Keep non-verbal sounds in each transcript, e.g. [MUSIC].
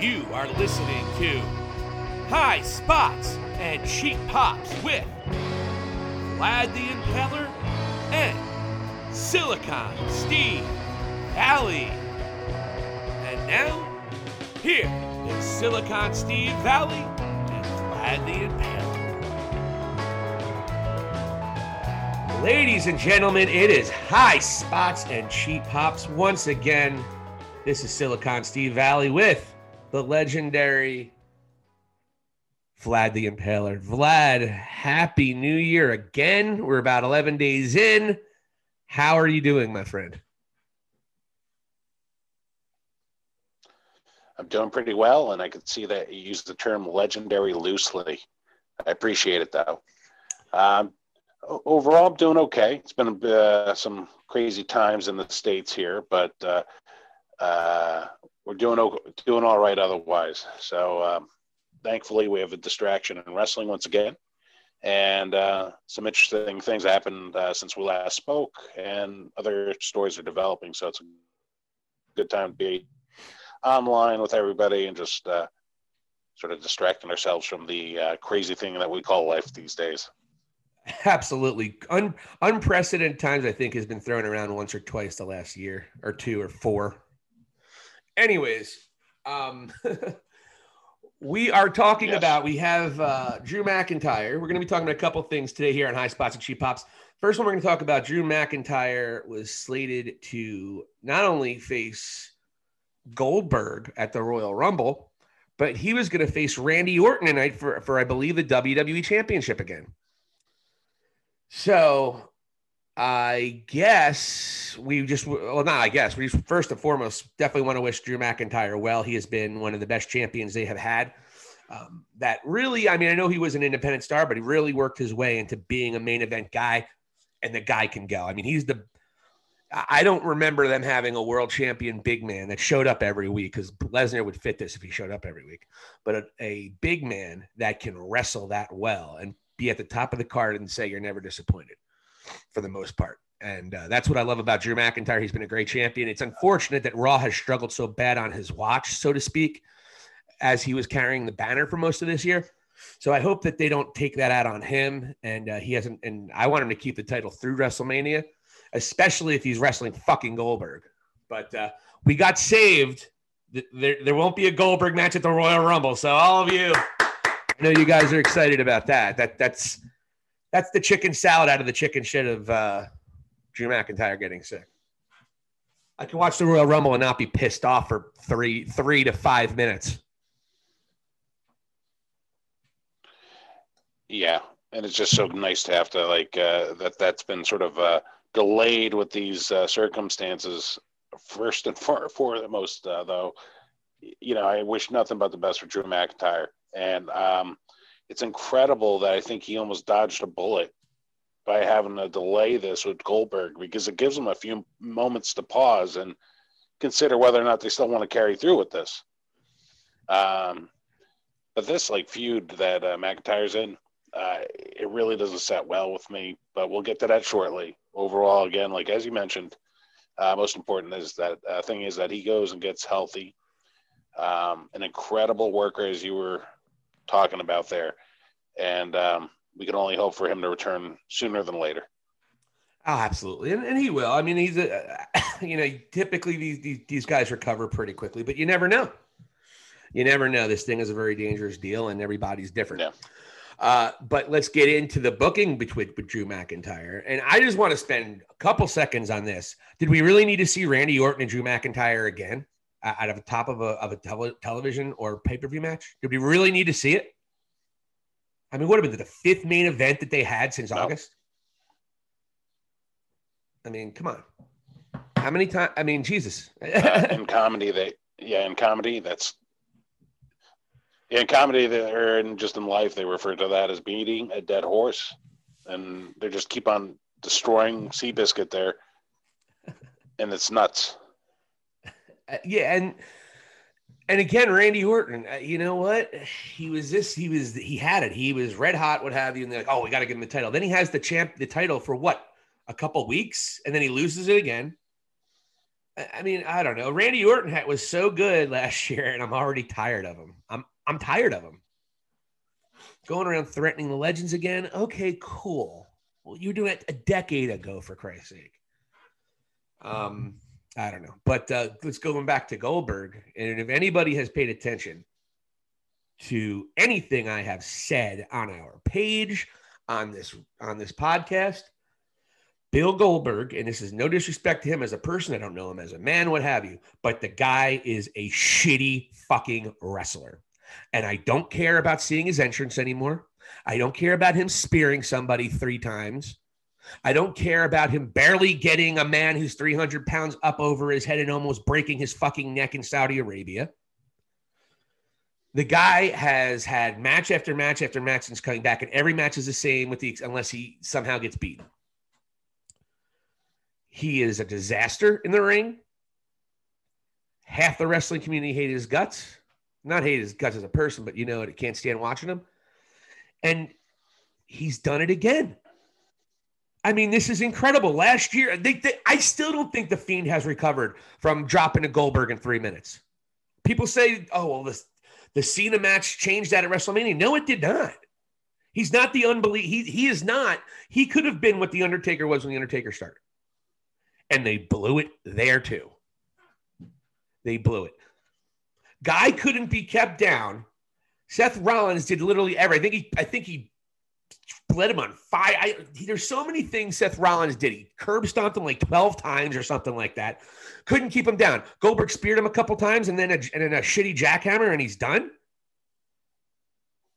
You are listening to High Spots and Cheap Pops with Vlad the Impaler and Silicon Steve Valli. And now, here is Silicon Steve Valli and Vlad the Impaler. Ladies and gentlemen, it is High Spots and Cheap Pops once again. This is Silicon Steve Valli with the legendary Vlad the Impaler. Vlad, happy new year again. We're about 11 days in. How are you doing, my friend? I'm doing pretty well, and I could see that you use the term legendary loosely. I appreciate it, though. Um, overall, I'm doing okay. It's been uh, some crazy times in the states here, but uh, uh, we're doing doing all right otherwise. So um, thankfully, we have a distraction in wrestling once again, and uh, some interesting things happened uh, since we last spoke, and other stories are developing. So it's a good time to be online with everybody and just uh, sort of distracting ourselves from the uh, crazy thing that we call life these days. Absolutely. Un- unprecedented times, I think, has been thrown around once or twice the last year or two or four. Anyways, um, [LAUGHS] we are talking yes. about, we have uh, Drew McIntyre. We're going to be talking about a couple things today here on High Spots and Cheap Pops. First one, we're going to talk about Drew McIntyre was slated to not only face Goldberg at the Royal Rumble, but he was going to face Randy Orton tonight for, for, I believe, the WWE Championship again. So I guess we just, well, not I guess, we just, first and foremost definitely want to wish Drew McIntyre well. He has been one of the best champions they have had. Um, that really, I mean, I know he was an independent star, but he really worked his way into being a main event guy, and the guy can go. I mean, he's the I don't remember them having a world champion big man that showed up every week because Lesnar would fit this if he showed up every week. But a, a, big man that can wrestle that well and be at the top of the card and say you're never disappointed for the most part. And uh, that's what I love about Drew McIntyre. He's been a great champion. It's unfortunate that Raw has struggled so bad on his watch, so to speak, as he was carrying the banner for most of this year. So I hope that they don't take that out on him. And uh, he hasn't, and I want him to keep the title through WrestleMania especially if he's wrestling fucking Goldberg. But uh, we got saved. There, there won't be a Goldberg match at the Royal Rumble. So all of you, I know you guys are excited about that. That that's that's the chicken salad out of the chicken shit of uh, Drew McIntyre getting sick. I can watch the Royal Rumble and not be pissed off for three three to five minutes. Yeah, and it's just so nice to have to like uh, that. That's been sort of uh, delayed with these uh, circumstances. First and [LAUGHS] for, foremost, uh, though, you know, I wish nothing but the best for Drew McIntyre, and um, it's incredible that I think he almost dodged a bullet by having to delay this with Goldberg because it gives him a few moments to pause and consider whether or not they still want to carry through with this. Um, but this like feud that uh, McIntyre's in, uh, it really doesn't set well with me. But we'll get to that shortly overall, again, like as you mentioned, uh, most important is that uh, thing is that he goes and gets healthy. Um, an incredible worker, as you were talking about there, and um, we can only hope for him to return sooner than later. Oh, absolutely, and, and he will. I mean, he's a, [COUGHS] you know, typically these, these these guys recover pretty quickly, but you never know. You never know. This thing is a very dangerous deal, and everybody's different. Yeah. Uh, but let's get into the booking between with Drew McIntyre. And I just want to spend a couple seconds on this. Did we really need to see Randy Orton and Drew McIntyre again out of the top of a, of a tele- television or pay per view match? Did we really need to see it? I mean, what have been the fifth main event that they had since August? I mean, come on. How many times? I mean, Jesus. uh, [LAUGHS] in comedy, they yeah, in comedy, that's yeah, in comedy there and just in life they refer to that as beating a dead horse and they just keep on destroying Seabiscuit there and it's nuts yeah and and again randy orton uh, you know what he was this he was he had it he was red hot what have you and they're like oh we got to give him the title then he has the champ the title for what a couple weeks and then he loses it again I mean, I don't know. Randy Orton had, was so good last [LAUGHS] year, and I'm already tired of him. I'm I'm tired of him. Going around threatening the legends again. Okay, cool. Well, you were doing it a decade ago, for Christ's sake. Um, I don't know, but uh, let's going back to Goldberg. And if anybody has paid attention to anything I have said on our page on this on this podcast, Bill Goldberg, and this is no disrespect to him as a person, I don't know him as a man, what have you, but the guy is a shitty fucking wrestler. And I don't care about seeing his entrance anymore. I don't care about him spearing somebody three times. I don't care about him barely getting a man who's 300 pounds up over his head and almost breaking his fucking neck in Saudi Arabia. The guy has had match after match after match since coming back, and every match is the same with the unless he somehow gets beaten. He is a disaster in the ring. Half the wrestling community hate his guts. Not hate his guts as a person, but you know it can't stand watching him. And he's done it again. I mean, this is incredible. Last year, they, they, I still don't think the Fiend has recovered from dropping to Goldberg in three minutes. People say, "Oh, well, the the Cena match changed that at WrestleMania." No, it did not. He's not the unbelief. He he is not. He could have been what the Undertaker was when the Undertaker started and they blew it there too. They blew it. Guy couldn't be kept down. Seth Rollins did literally every. I think he. I think he lit him on fire. I, there's so many things Seth Rollins did. He curb stomped him like 12 times or something like that. Couldn't keep him down. Goldberg speared him a couple times and then a, and then a shitty jackhammer and he's done.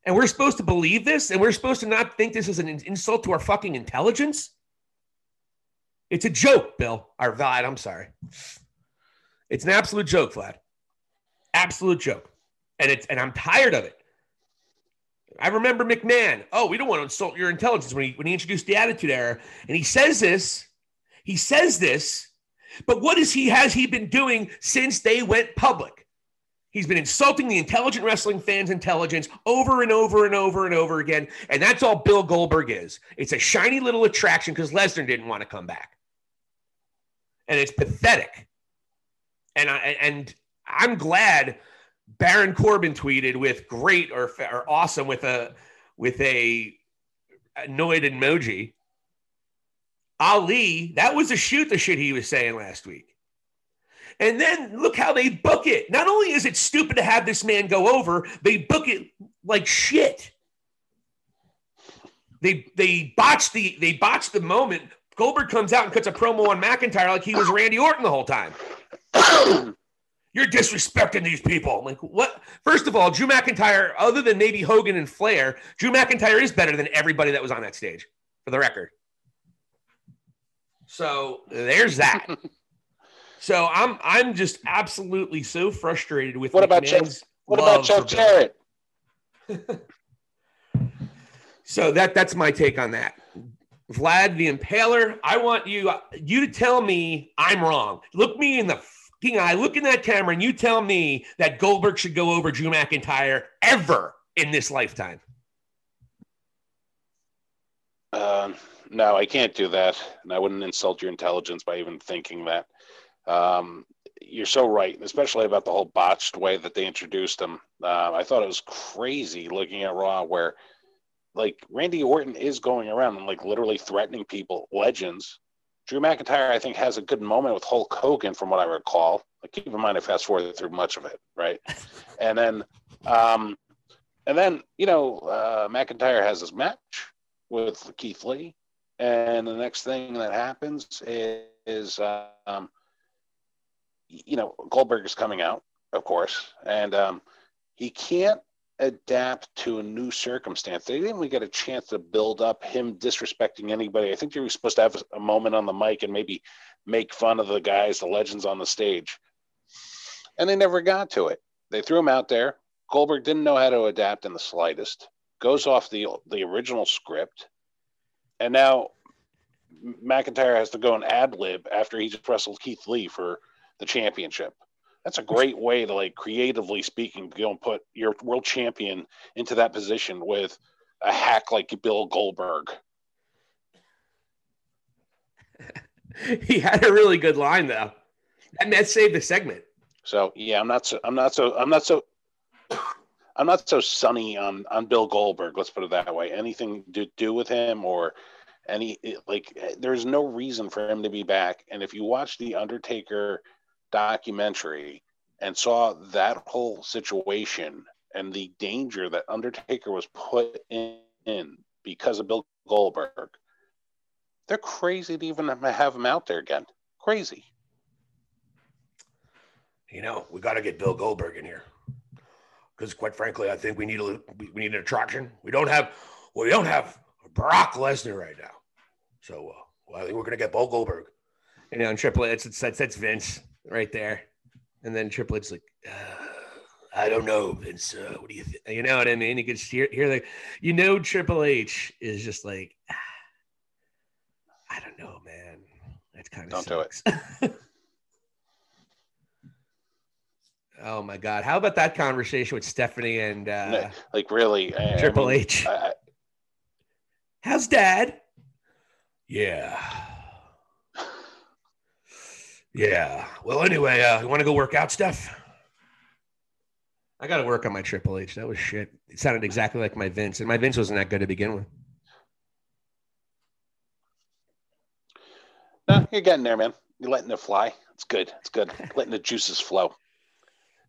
And we're supposed to believe this, and we're supposed to not think this is an insult to our fucking intelligence. It's a joke, Bill. Or Vlad, I'm sorry. It's an absolute joke, Vlad. Absolute joke. And it's and I'm tired of it. I remember McMahon. Oh, we don't want to insult your intelligence when he when he introduced the attitude era. And he says this, he says this, but what is he has he been doing since they went public? He's been insulting the intelligent wrestling fans' intelligence over and over and over and over again. And that's all Bill Goldberg is. It's a shiny little attraction because Lesnar didn't want to come back and it's pathetic. And I and I'm glad Baron Corbin tweeted with great or, or awesome with a with a annoyed emoji. Ali, that was a shoot the shit he was saying last week. And then look how they book it. Not only is it stupid to have this man go over, they book it like shit. They they botched the they botched the moment Goldberg comes out and cuts a promo on McIntyre like he was Randy Orton the whole time. [COUGHS] You're disrespecting these people. I'm like, what? First of all, Drew McIntyre, other than maybe Hogan and Flair, Drew McIntyre is better than everybody that was on that stage, for the record. So there's that. [LAUGHS] so I'm I'm just absolutely so frustrated with what about Jeff, what about Jeff Jarrett? [LAUGHS] so that that's my take on that. Vlad the Impaler, I want you you to tell me I'm wrong. Look me in the fucking eye, look in that camera, and you tell me that Goldberg should go over Drew McIntyre ever in this lifetime. Uh, no, I can't do that, and I wouldn't insult your intelligence by even thinking that. Um, you're so right, especially about the whole botched way that they introduced him. Uh, I thought it was crazy looking at Raw where like Randy Orton is going around and like literally threatening people, legends. Drew McIntyre, I think, has a good moment with Hulk Hogan, from what I recall. Like, keep in mind, I fast forwarded through much of it, right? [LAUGHS] and then, um, and then you know, uh, McIntyre has this match with Keith Lee, and the next thing that happens is, is um, you know, Goldberg is coming out, of course, and um, he can't adapt to a new circumstance. They didn't even get a chance to build up him disrespecting anybody. I think they were supposed to have a moment on the mic and maybe make fun of the guys, the legends on the stage. And they never got to it. They threw him out there. Goldberg didn't know how to adapt in the slightest. Goes off the the original script. And now McIntyre has to go and ad lib after he just wrestled Keith Lee for the championship that's a great way to like creatively speaking go and put your world champion into that position with a hack like Bill Goldberg. [LAUGHS] he had a really good line though. And that saved the segment. So yeah, I'm not so I'm not so I'm not so I'm not so sunny on on Bill Goldberg. Let's put it that way. Anything to do with him or any like, there's no reason for him to be back. And if you watch the Undertaker documentary and saw that whole situation and the danger that Undertaker was put in, in because of Bill Goldberg, they're crazy to even have him out there again. Crazy. You know, we got to get Bill Goldberg in here because, quite frankly, I think we need a we need an attraction. We don't have well, we don't have Brock Lesnar right now, so uh, well, I think we're gonna get Bill Goldberg. You know, and Triple H, it's that's, that's Vince right there, and then Triple H's like. Uh, I don't know, Vince. Uh, what do you think? You know what I mean? You can hear, hear the, you know, Triple H is just like, ah, I don't know, man. That's kind of don't sucks. do it. [LAUGHS] oh my God! How about that conversation with Stephanie and uh, like really Triple I mean, H? I, How's Dad? Yeah. Yeah. Well, anyway, uh, you want to go work out, Steph? I got to work on my Triple H. That was shit. It sounded exactly like my Vince, and my Vince wasn't that good to begin with. No, you're getting there, man. You're letting it fly. It's good. It's good. [LAUGHS] letting the juices flow.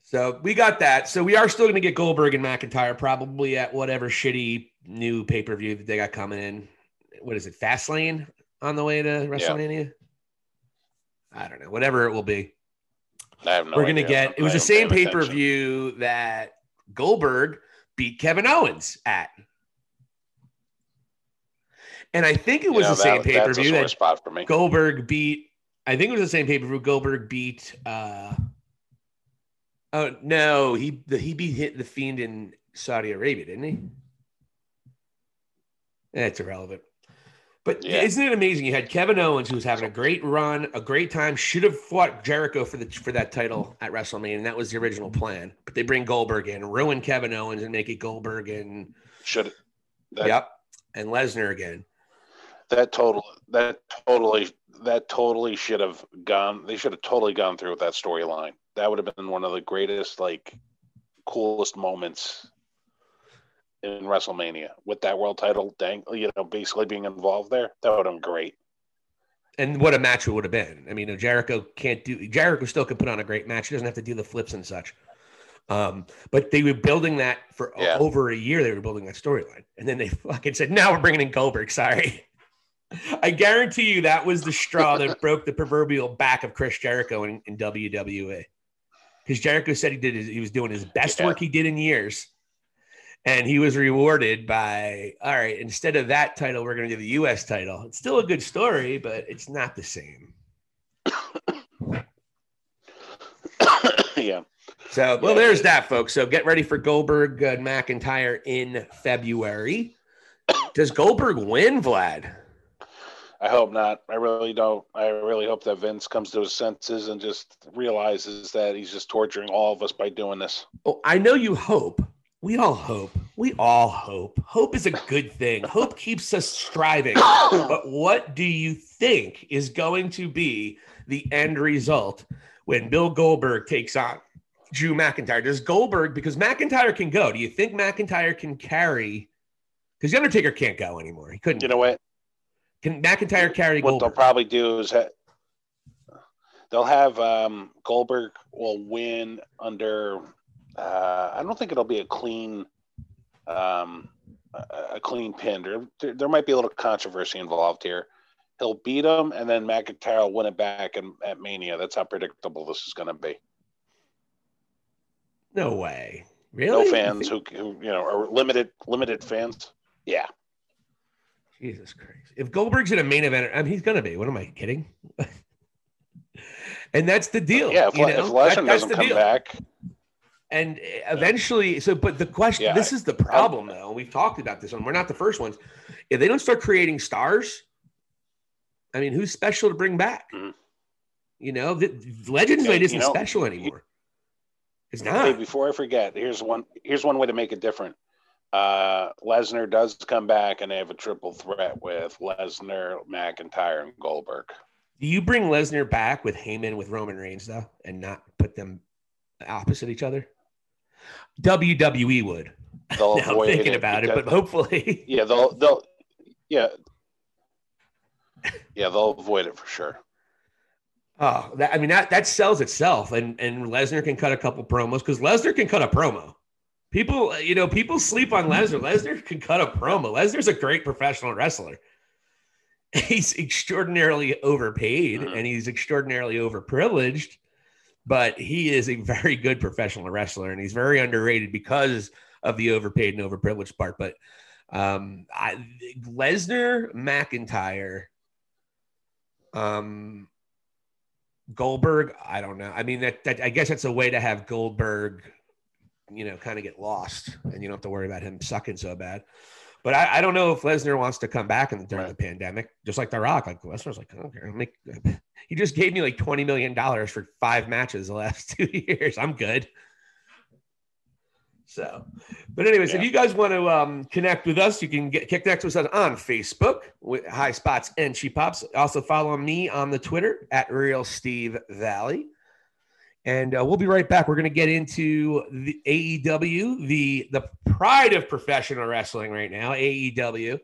So we got that. So we are still going to get Goldberg and McIntyre probably at whatever shitty new pay per view that they got coming in. What is it? Fastlane on the way to WrestleMania. Yeah. I don't know. Whatever it will be. I have no We're going to get. It was the same pay per view that Goldberg beat Kevin Owens at. And I think it was you know, the same pay per view that spot for me. Goldberg beat. I think it was the same pay per view. Goldberg beat. uh Oh no, he the, he beat hit the fiend in Saudi Arabia, didn't he? That's irrelevant. But yeah. isn't it amazing? You had Kevin Owens, who was having a great run, a great time, should have fought Jericho for the for that title at WrestleMania, and that was the original plan. But they bring Goldberg in, ruin Kevin Owens, and make it Goldberg and should. That, yep, and Lesnar again. That total, that totally, that totally should have gone. They should have totally gone through with that storyline. That would have been one of the greatest, like, coolest moments in WrestleMania with that world title dang you know basically being involved there that would have been great. And what a match it would have been. I mean Jericho can't do Jericho still could put on a great match. He doesn't have to do the flips and such. Um, but they were building that for yeah. over a year they were building that storyline. And then they fucking said now we're bringing in Goldberg sorry. [LAUGHS] I guarantee you that was the straw that [LAUGHS] broke the proverbial back of Chris Jericho in, in WWE because Jericho said he did his, he was doing his best yeah. work he did in years and he was rewarded by all right instead of that title we're going to do the us title it's still a good story but it's not the same [COUGHS] yeah so well there's that folks so get ready for goldberg and mcintyre in february does goldberg win vlad I hope not. I really don't. I really hope that Vince comes to his senses and just realizes that he's just torturing all of us by doing this. Oh, I know you hope, we all hope. We all hope. Hope is a good thing. Hope keeps us striving. [COUGHS] But what do you think is going to be the end result when Bill Goldberg takes on Drew McIntyre? Does Goldberg, because McIntyre can go, do you think McIntyre can carry? Because The Undertaker can't go anymore. He couldn't. You know what? Can McIntyre carry Goldberg? what Goldberg? they'll probably do is ha- they'll have um, Goldberg will win under uh, I don't think it'll be a clean, um, a, clean pin. There, there might be a little controversy involved here. He'll beat him, and then McIntyre will win it back in, at Mania. That's how predictable this is going to be. No way. Really? No fans who, who you know are limited limited fans. Yeah. Jesus Christ! If Goldberg's in a main event, I mean, he's going to be. What am I kidding? [LAUGHS] and that's the deal. Yeah, if, you know? if Lesnar that, doesn't come deal. back, and eventually, so but the question, yeah, this is the problem though. We've talked about this one. We're not the first ones. If they don't start creating stars, I mean, who's special to bring back? Mm-hmm. You know, the Legends Night isn't you know, special anymore. It's not. Hey, before I forget, here's one. Here's one way to make it different. Uh, Lesnar does come back, and they have a triple threat with Lesnar, McIntyre, and Goldberg. Do you bring Lesnar back with Heyman with Roman Reigns though, and not put them opposite each other? WWE would. They'll [LAUGHS] now avoid thinking it about it, but hopefully, Yeah, they'll they'll yeah. Yeah, they'll avoid it for sure. oh, that, I mean that that sells itself, and and Lesnar can cut a couple promos because Lesnar can cut a promo. People, you know, people sleep on Lesnar. Lesnar can cut a promo. Lesnar's a great professional wrestler. He's extraordinarily overpaid Mhm. and he's extraordinarily overprivileged, but he is a very good professional wrestler and he's very underrated because of the overpaid and overprivileged part. But um, I, Lesnar, McIntyre, um, Goldberg, I don't know. I mean, that, that I guess that's a way to have Goldberg, you know, kind of get lost, and you don't have to worry about him sucking so bad. But I, I don't know if Lesnar wants to come back in, the, during Right. the pandemic, just like The Rock. Like Lesnar's like, okay, I'll make. [LAUGHS] He just gave me like twenty million dollars for five matches the last [LAUGHS] two years. I'm good. So, but anyways, if you guys want to um, connect with us, you can get connect with us on, on Facebook with High Spots and Cheap Pops. Also follow me on the Twitter at Real Steve Valli. And uh, we'll be right back. We're going to get into the AEW, the the pride of professional wrestling right now, AEW,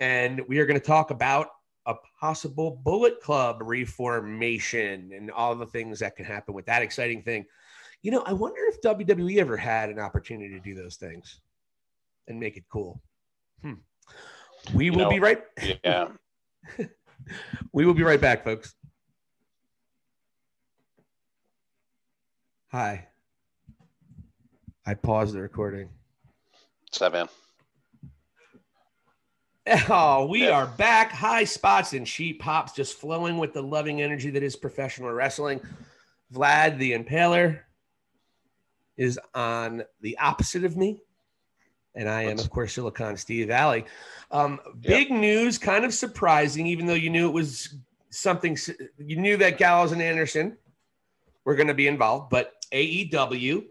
and we are going to talk about a possible Bullet Club reformation and all the things that can happen with that exciting thing. You know, I wonder if WWE ever had an opportunity to do those things and make it cool. Hmm. We You will know- be right. Yeah. [LAUGHS] We will be right back, folks. Hi. I paused the recording. Seven. Oh, we Yeah. are back. High spots and Cheap Pops just flowing with the loving energy that is professional wrestling. Vlad the Impaler is on the opposite of me. And I am, of course, Silicon Steve Valli. Um, big news, kind of surprising, even though you knew it was something, you knew that Gallows and Anderson were going to be involved, but AEW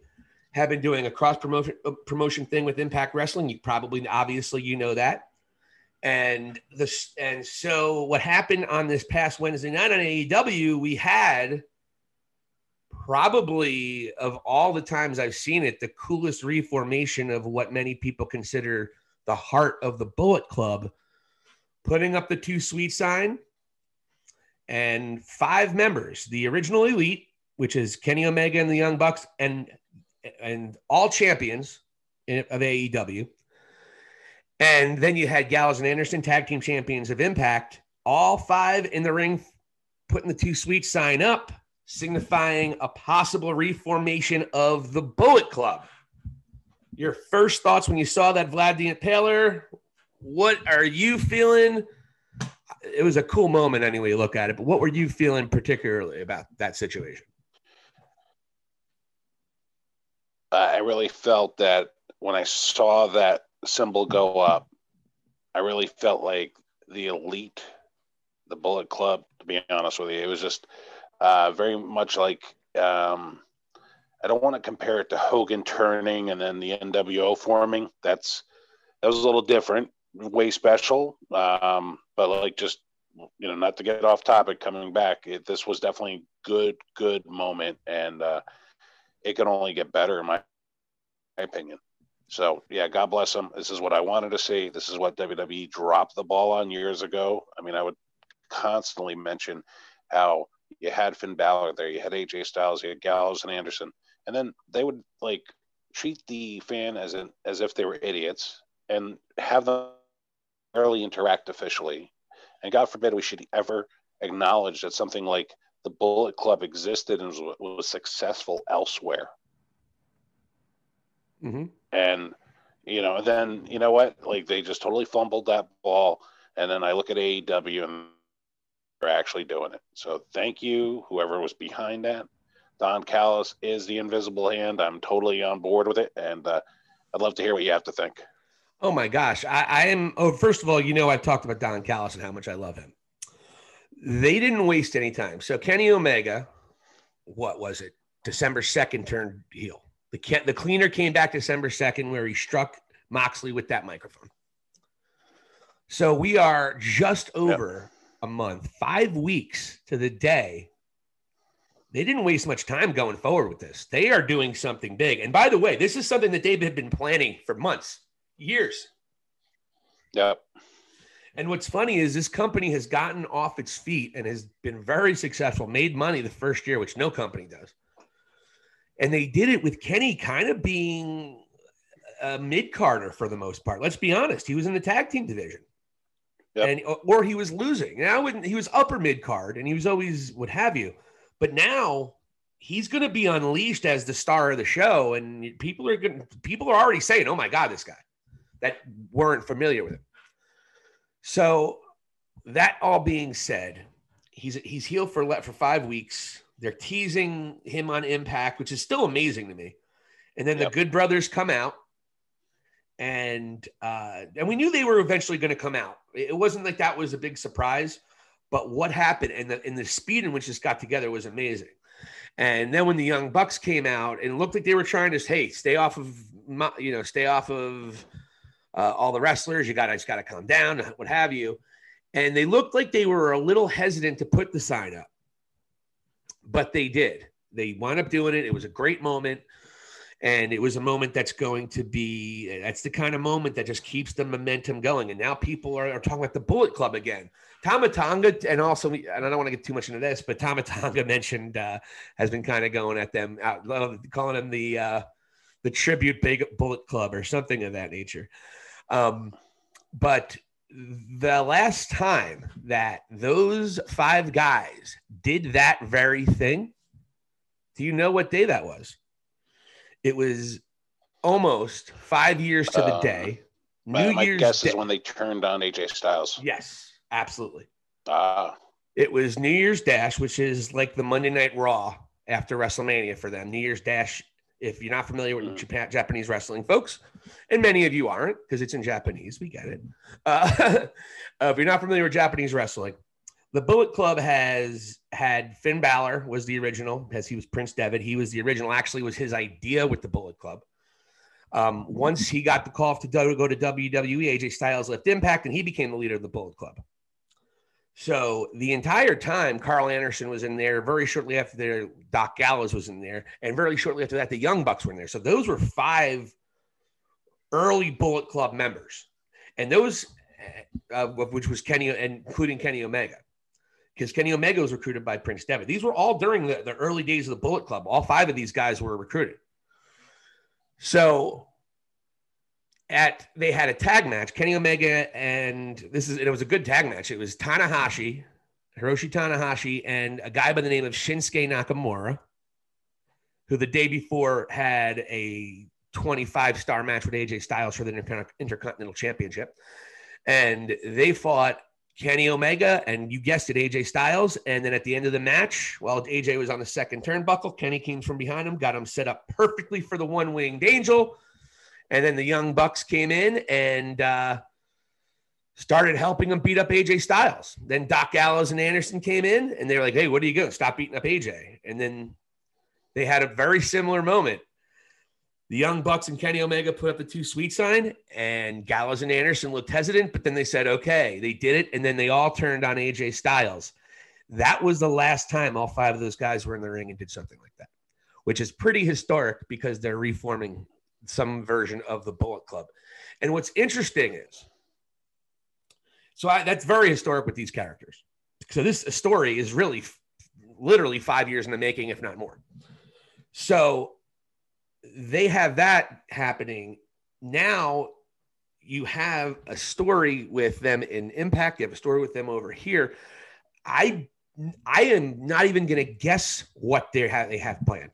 have been doing a cross promotion uh, promotion thing with Impact Wrestling. You probably, obviously, you know that. And this, and so what happened on this past Wednesday night on AEW, we had probably of all the times I've seen it, the coolest reformation of what many people consider the heart of the Bullet Club, putting up the Too Sweet sign and five members, the original elite, which is Kenny Omega and the Young Bucks, and and all champions of AEW. And then you had Gallows and Anderson, tag team champions of Impact, all five in the ring, putting the Too Sweet sign up, signifying a possible reformation of the Bullet Club. Your first thoughts when you saw that Vlad the Impaler? What are you feeling? It was a cool moment, anyway. You look at it, but what were you feeling particularly about that situation? Uh, I really felt that when I saw that symbol go up, I really felt like the elite, the Bullet Club. To be honest with you, it was just uh, very much like um, I don't want to compare it to Hogan turning and then the NWO forming. That's that was a little different, way special. Um, but like just you know, not to get off topic, coming back, it, this was definitely good, good moment, and uh, it can only get better in my opinion. So yeah, God bless them. This is what I wanted to see. This is what WWE dropped the ball on years ago. I mean, I would constantly mention how you had Finn Balor there, you had AJ Styles, you had Gallows and Anderson, and then they would like treat the fan as an as if they were idiots and have them barely interact officially. And God forbid we should ever acknowledge that something like the Bullet Club existed and was, was successful elsewhere. Mm-hmm. And you know, then you know what? Like they just totally fumbled that ball. And then I look at AEW and they're actually doing it. So thank you, whoever was behind that. Don Callis is the invisible hand. I'm totally on board with it, and uh, I'd love to hear what you have to think. Oh my gosh. I, I am oh, first of all, you know I've talked about Don Callis and how much I love him. They didn't waste any time. So Kenny Omega, what was it? December 2nd turned heel. The the cleaner came back December 2nd where he struck Moxley with that microphone. So we are just over a month, five weeks to the day. They didn't waste much time going forward with this. They are doing something big. And by the way, this is something that they've been planning for months, years. Yep. And what's funny is this company has gotten off its feet and has been very successful, made money the first year, which no company does. And they did it with Kenny kind of being a mid carder for the most part. Let's be honest. He was in the tag team division. Yep. And uh, or he was losing. Now he was upper mid card and he was always what have you. But now he's going to be unleashed as the star of the show and people are going people are already saying, "Oh my god, this guy." That weren't familiar with him. So that all being said, he's he's healed for let for 5 weeks. They're teasing him on Impact, which is still amazing to me. And then yep. the Good Brothers come out and uh, and we knew they were eventually going to come out. It wasn't like that was a big surprise, but what happened and the and the speed in which this got together was amazing. And then when the Young Bucks came out, and it looked like they were trying to hey stay off of my, you know stay off of uh, all the wrestlers. You got to just got to calm down, what have you. And they looked like they were a little hesitant to put the sign up, but they did. They wound up doing it. It was a great moment and it was a moment that's going to be that's the kind of moment that just keeps the momentum going and now people are, are talking about the bullet club again Tama Tonga and also and I don't want to get too much into this but Tama Tonga [LAUGHS] mentioned uh, has been kind of going at them calling them the uh, the tribute big bullet club or something of that nature um, but the last time that those five guys did that very thing do you know what day that was it was almost five years to the uh, day. New my, Year's guess day. is when they turned on AJ Styles. Yes, absolutely. Ah. Uh, it was New Year's Dash, which is like the Monday Night Raw after WrestleMania for them. New Year's Dash, if you're not familiar with mm. Japan, Japanese wrestling, folks, and many of you aren't because it's in Japanese, we get it. Uh, [LAUGHS] uh, if you're not familiar with Japanese wrestling, the Bullet Club has had Finn Balor was the original, as he was Prince Devitt. He was the original. Actually, was his idea with the Bullet Club. Um, once he got the call to go to WWE, AJ Styles left Impact, and he became the leader of the Bullet Club. So the entire time, Karl Anderson was in there. Very shortly after there, Doc Gallows was in there, and very shortly after that, the Young Bucks were in there. So those were five early Bullet Club members, and those, uh, which was Kenny, including Kenny Omega because Kenny Omega was recruited by Prince Devitt. These were all during the, the early days of the Bullet Club. All five of these guys were recruited. So at they had a tag match, Kenny Omega and this is and it was a good tag match. It was Tanahashi, Hiroshi Tanahashi, and a guy by the name of Shinsuke Nakamura, who the day before had a 25 star match with AJ Styles for the Intercontinental Championship. And they fought Kenny Omega and you guessed it, AJ Styles. And then at the end of the match, while AJ was on the second turnbuckle, Kenny came from behind him, got him set up perfectly for the one winged angel. And then the Young Bucks came in and uh, started helping him beat up AJ Styles. Then Doc Gallows and Anderson came in and they were like, hey, what are you doing? Stop beating up AJ. And then they had a very similar moment the Young Bucks and Kenny Omega put up the Too Sweet sign, and Gallows and Anderson looked hesitant, but then they said, okay, they did it. And then they all turned on AJ Styles. That was the last time all five of those guys were in the ring and did something like that, which is pretty historic because they're reforming some version of the Bullet Club. And what's interesting is, so I, that's very historic with these characters. So this story is really literally five years in the making, if not more. So they have that happening now you have a story with them in impact you have a story with them over here i i am not even going to guess what they have they have planned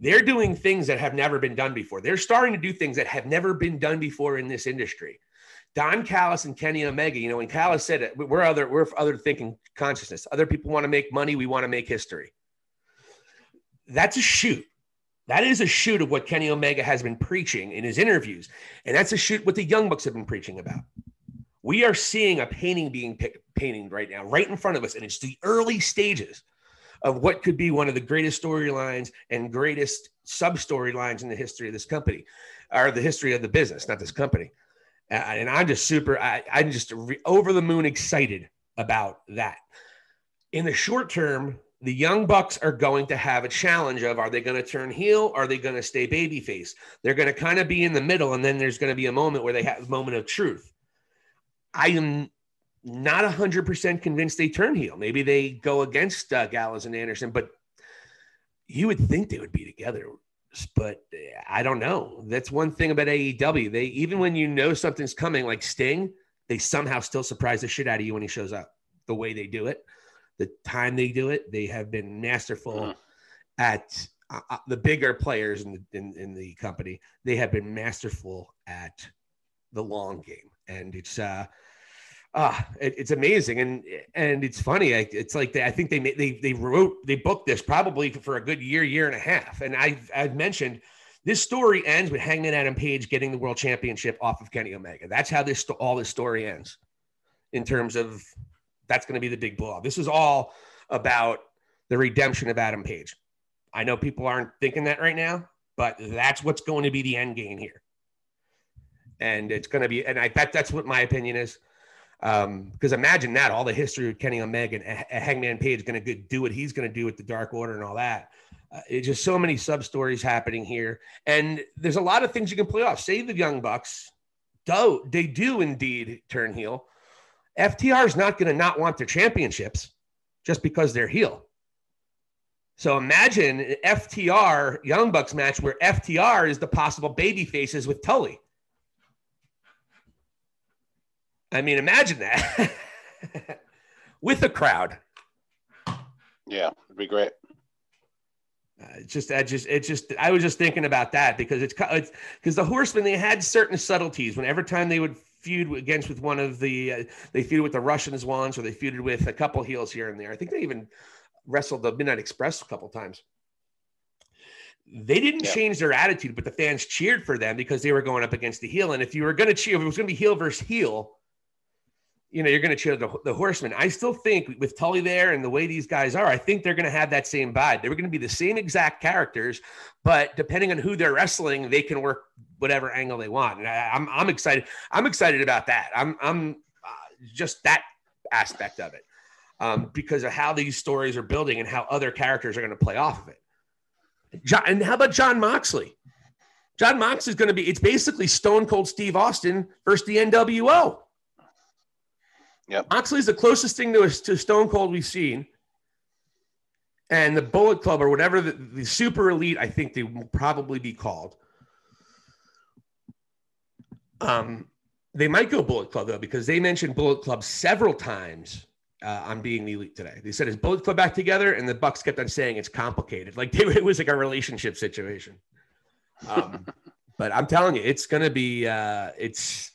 they're doing things that have never been done before they're starting to do things that have never been done before in this industry don callis and kenny omega you know when callis said it we're other we're other thinking consciousness other people want to make money we want to make history that's a shoot that is a shoot of what Kenny Omega has been preaching in his interviews. And that's a shoot what the Young Bucks have been preaching about. We are seeing a painting being painted right now, right in front of us. And it's the early stages of what could be one of the greatest storylines and greatest sub storylines in the history of this company, or the history of the business, not this company. Uh, and I'm just super, I, am just re- over the moon excited about that. In the short term, the young bucks are going to have a challenge of are they going to turn heel are they going to stay babyface they're going to kind of be in the middle and then there's going to be a moment where they have a moment of truth i am not 100% convinced they turn heel maybe they go against uh, gallows and anderson but you would think they would be together but i don't know that's one thing about aew they even when you know something's coming like sting they somehow still surprise the shit out of you when he shows up the way they do it the time they do it. They have been masterful mm-hmm. at uh, uh, the bigger players in the in, in the company. They have been masterful at the long game, and it's uh ah it, it's amazing and and it's funny I, it's like they, i think they they they wrote they booked this probably for a good year year and a half and i've i've mentioned this story ends with hangman adam page getting the world championship off of kenny omega that's how this all this story ends in terms of that's going to be the big blow. This is all about the redemption of Adam Page. I know people aren't thinking that right now, but that's what's going to be the end game here. And it's going to be, and I bet that's what my opinion is. Um, because imagine that all the history of Kenny Omega and Hangman Page going to do what he's going to do with the Dark Order and all that. Uh, it's just so many sub stories happening here, and there's a lot of things you can play off. Say the Young Bucks, do they do indeed turn heel? FTR is not going to not want their championships just because they're heel. So imagine FTR Young Bucks match where FTR is the possible baby faces with Tully. I mean, imagine that [LAUGHS] with a crowd. Yeah, it'd be great. Uh, just, I just, it's just, I was just thinking about that because it's, it's because the Horsemen they had certain subtleties. Whenever time they would feud against with one of the uh, they feuded with the Russians once, or they feuded with a couple heels here and there. I think they even wrestled the Midnight Express a couple times. They didn't yeah. change their attitude, but the fans cheered for them because they were going up against the heel. And if you were going to cheer, if it was going to be heel versus heel, you know, you're going to cheer the, the horseman. I still think with Tully there and the way these guys are, I think they're going to have that same vibe. They're going to be the same exact characters, but depending on who they're wrestling, they can work whatever angle they want. And I, am I'm, I'm excited. I'm excited about that. I'm, I'm uh, just that aspect of it um, because of how these stories are building and how other characters are going to play off of it. John, and how about John Moxley? John Moxley is going to be, it's basically Stone Cold Steve Austin versus the NWO. Yep. Moxley's the closest thing to, a, to Stone Cold we've seen. And the Bullet Club or whatever the, the super elite, I think they will probably be called. Um, they might go Bullet Club though, because they mentioned Bullet Club several times uh, on being the elite today. They said, "Is Bullet Club back together?" And the Bucks kept on saying it's complicated, like [LAUGHS] they, it was like a relationship situation. Um, [LAUGHS] but I'm telling you, it's gonna be uh, it's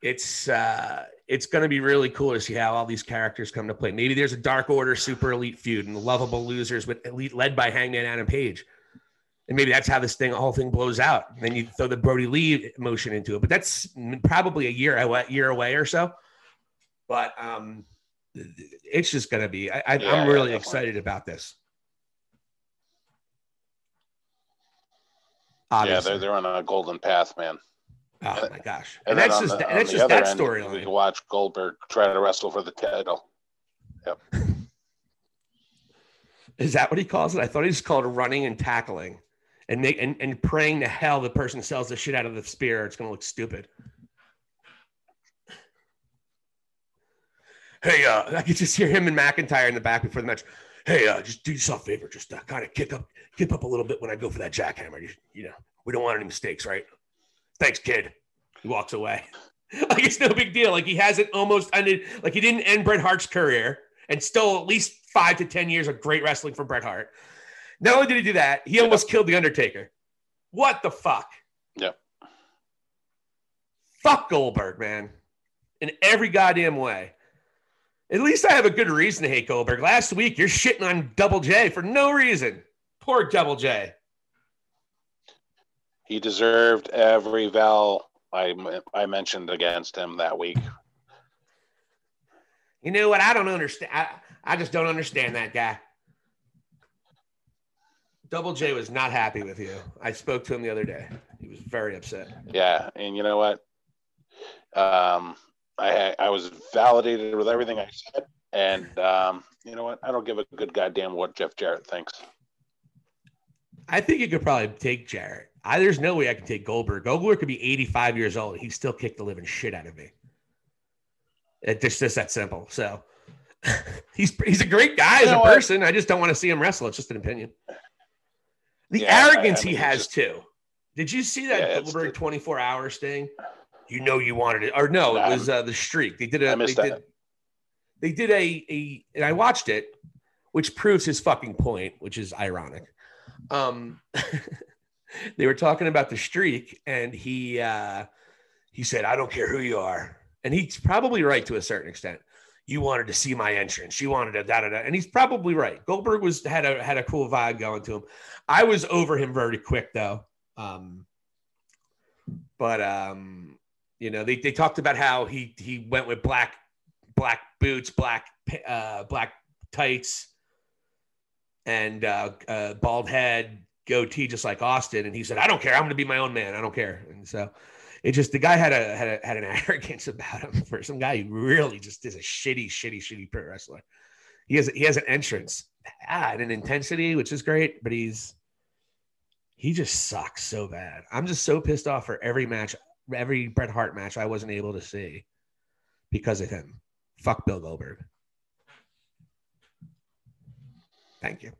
it's uh, it's going to be really cool to see how all these characters come to play. Maybe there's a Dark Order Super Elite feud and the lovable losers with Elite led by Hangman Adam Page. And maybe that's how this thing, whole thing blows out. And then you throw the Brodie Lee motion into it. But that's probably a year, a year away or so. But um, it's just going to be, I, am really excited about this. Obviously. Yeah, they're, they're on a golden path, man. Oh my gosh! And, and that's just the, that's just that storyline. Can watch Goldberg try to wrestle for the title. Yep. [LAUGHS] Is that what he calls it? I thought he just called it running and tackling, and make and, and praying to hell the person sells the shit out of the spear. It's gonna look stupid. Hey, uh, I could just hear him and McIntyre in the back before the match. Hey, uh, just do yourself a favor, just uh, kind of kick up, kick up a little bit when I go for that jackhammer. You, you know, we don't want any mistakes, right? Thanks, kid. He walks away. [LAUGHS] like it's no big deal. Like he hasn't almost ended, like he didn't end Bret Hart's career and still at least five to 10 years of great wrestling from Bret Hart. Not only did he do that, he almost killed The Undertaker. What the fuck? Yeah. Fuck Goldberg, man. In every goddamn way. At least I have a good reason to hate Goldberg. Last week, you're shitting on Double J for no reason. Poor Double J. He deserved every val I, I mentioned against him that week. You know what? I don't understand. I, I just don't understand that guy. Double J was not happy with you. I spoke to him the other day. He was very upset. Yeah, and you know what? Um, I I was validated with everything I said, and um, you know what? I don't give a good goddamn what Jeff Jarrett thinks. I think you could probably take Jarrett. I, there's no way I can take Goldberg. Goldberg could be 85 years old. He'd still kicked the living shit out of me. It's just, just that simple. So [LAUGHS] he's he's a great guy as a person. I just don't want to see him wrestle. It's just an opinion. The yeah, arrogance I mean, he has just, too. Did you see that yeah, Goldberg 24 hours thing? You know you wanted it, or no? It was uh, the streak. They did a. They did, they did a a, and I watched it, which proves his fucking point, which is ironic. Um, [LAUGHS] they were talking about the streak, and he uh, he said, "I don't care who you are," and he's probably right to a certain extent. You wanted to see my entrance. You wanted to da da da, and he's probably right. Goldberg was had a had a cool vibe going to him. I was over him very quick though. Um, but um, you know, they, they talked about how he he went with black black boots, black uh, black tights, and uh, uh, bald head, goatee, just like Austin. And he said, "I don't care. I'm going to be my own man. I don't care." And so it just the guy had a had a, had an [LAUGHS] arrogance about him for some guy who really just is a shitty, shitty, shitty pro wrestler. He has he has an entrance and an intensity, which is great, but he's he just sucks so bad. I'm just so pissed off for every match, every Bret Hart match I wasn't able to see because of him. Fuck Bill Goldberg. Thank you.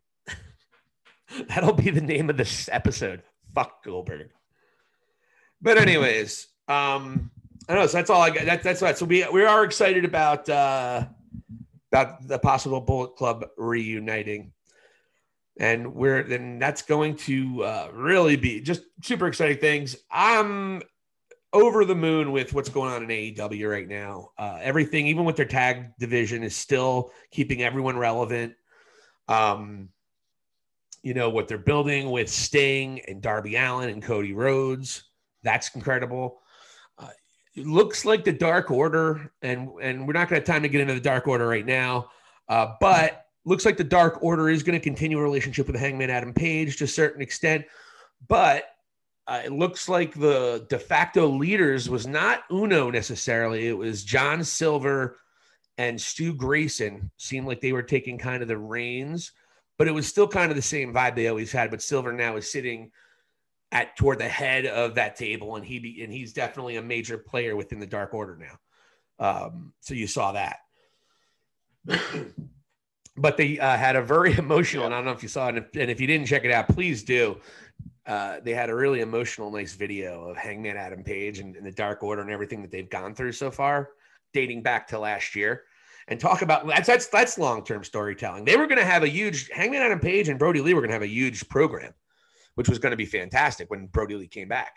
[LAUGHS] That'll be the name of this episode. Fuck Goldberg. But anyways, um, I know so that's all I got. That, that's right. So we we are excited about uh, about the possible Bullet Club reuniting and we're then that's going to uh, really be just super exciting things. I'm over the moon with what's going on in AEW right now. Uh, everything, even with their tag division, is still keeping everyone relevant. Um, you know what they're building with Sting and Darby Allin and Cody Rhodes. That's incredible. Uh, it looks like the Dark Order, and and we're not going to have time to get into the Dark Order right now, uh, but looks like the Dark Order is going to continue a relationship with Hangman Adam Page to a certain extent, but uh, it looks like the de facto leaders was not Uno necessarily. It was John Silver and Stu Grayson. Seemed like they were taking kind of the reins, but it was still kind of the same vibe they always had. But Silver now is sitting at toward the head of that table, and he be, and he's definitely a major player within the Dark Order now. Um, so you saw that. [CLEARS THROAT] but they uh, had a very [LAUGHS] emotional, and I don't know if you saw it, and if, and if you didn't check it out, please do. Uh, they had a really emotional, nice video of Hangman Adam Page and, and, the Dark Order and everything that they've gone through so far, dating back to last year, and talk about that's that's that's long term storytelling. They were going to have a huge Hangman Adam Page and Brodie Lee were going to have a huge program, which was going to be fantastic when Brodie Lee came back.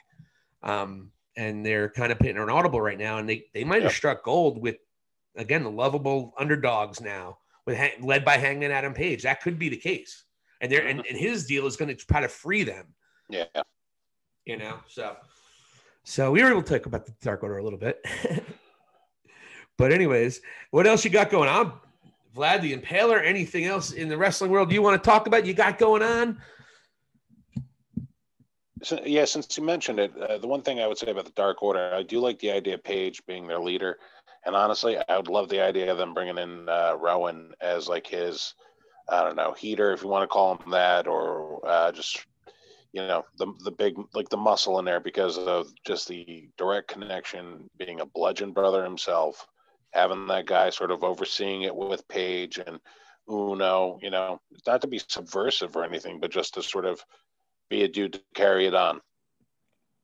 Um, and they're kind of putting an audible right now, and they they might have struck gold with again the lovable underdogs now with led by Hangman Adam Page. That could be the case. And there and, and his deal is going to try to free them. Yeah. You know, so so we were able to talk about the Dark Order a little bit. [LAUGHS] but anyways, what else you got going on? Vlad the Impaler, anything else in the wrestling world you want to talk about? You got going on? So, yeah, since you mentioned it, uh, the one thing I would say about the Dark Order, I do like the idea of Page being their leader. And honestly, I would love the idea of them bringing in uh, Rowan as like his, I don't know, heater, if you want to call him that, or uh, just, you know, the, the big, like the muscle in there because of just the direct connection, being a bludgeon brother himself, having that guy sort of overseeing it with Page and Uno, you know, not to be subversive or anything, but just to sort of be a dude to carry it on.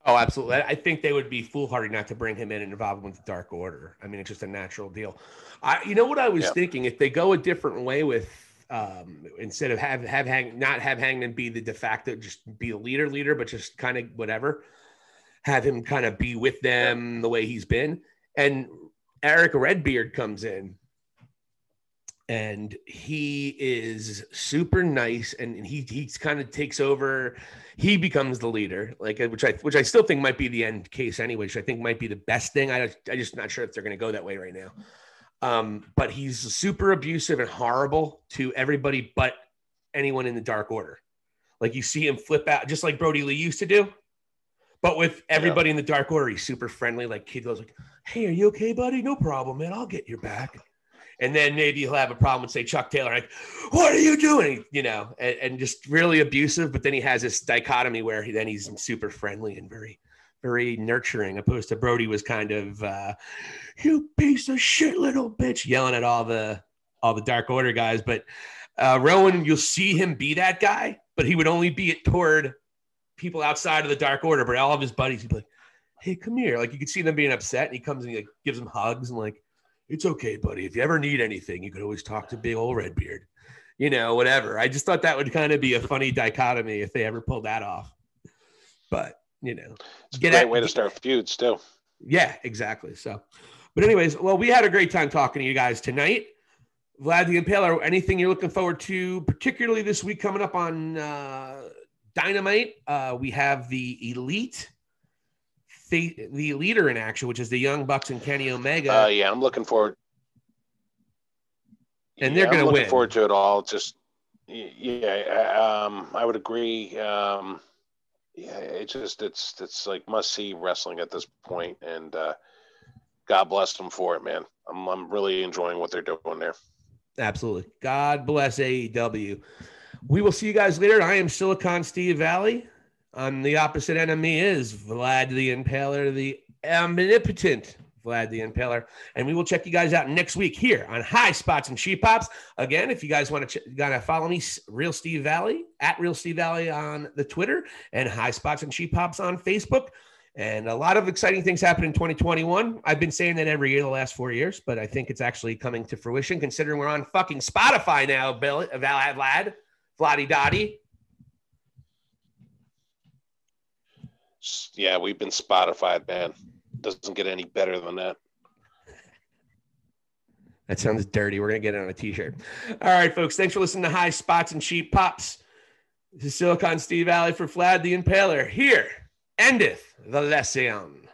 Oh, absolutely. I think they would be foolhardy not to bring him in and involve him with the Dark Order. I mean, it's just a natural deal. I, you know what I was yeah. thinking? If they go a different way with um, instead of have have hang not have Hangman be the de facto, just be a leader, leader, but just kind of whatever, have him kind of be with them the way he's been. And Erick Redbeard comes in and he is super nice and he he kind of takes over. He becomes the leader like which i which i still think might be the end case anyway which i think might be the best thing. I i just not sure if they're going to go that way right now. Um but he's super abusive and horrible to everybody but anyone in the dark order. Like you see him flip out just like brodie lee used to do But with everybody in the Dark Order, he's super friendly. Like Kid goes like, "Hey, are you okay, buddy? No problem, man. I'll get your back." And then maybe he'll have a problem and say Chuck Taylor, like, "What are you doing?" You know, and, and just really abusive. But then he has this dichotomy where he, then he's super friendly and very, very nurturing. Opposed to Brodie was kind of, uh, "You piece of shit, little bitch," yelling at all the all the Dark Order guys. But uh, Rowan, you'll see him be that guy, but he would only be it toward people outside of the Dark Order. But all of his buddies, he'd be like, "Hey, come here!" Like you could see them being upset, and he comes and he like gives them hugs and like, "It's okay, buddy. If you ever need anything, you can always talk to Big Old Redbeard." You know, whatever. I just thought that would kind of be a funny dichotomy if they ever pulled that off. But you know, it's a great at, way to start feuds too. Yeah, exactly. So, but anyways, well, we had a great time talking to you guys tonight. Vlad the Impaler, anything you're looking forward to, particularly this week coming up on uh, Dynamite? Uh, we have the Elite, the, the leader in action, which is the Young Bucks and Kenny Omega. Uh, yeah, I'm looking forward. And they're going to win. forward to it all. Just yeah, um, I would agree. Um, yeah, it just it's it's like must see wrestling at this point, and uh, God bless them for it, man. I'm I'm really enjoying what they're doing there. Absolutely. God bless AEW. We will see you guys later. I am Silicon Steve Valli. On the opposite end of me is Vlad the Impaler, the omnipotent Vlad the Impaler. And we will check you guys out next week here on High Spots and Cheap Pops. Again, if you guys want to ch- gotta follow me, Real Steve Valli at Real Steve Valli on the Twitter and High Spots and Cheap Pops on Facebook. And a lot of exciting things happen in 2021. I've been saying that every year the last four years, but I think it's actually coming to fruition considering we're on fucking Spotify now, Bill, Vlad, Vladdy Dotty. Yeah, we've been Spotify, man. Doesn't get any better than that. That sounds dirty. We're going to get it on a t shirt. All right, folks. Thanks for listening to High Spots and Cheap Pops. This is Silicon Steve Alley for Vlad the Impaler. Here endeth the lesson.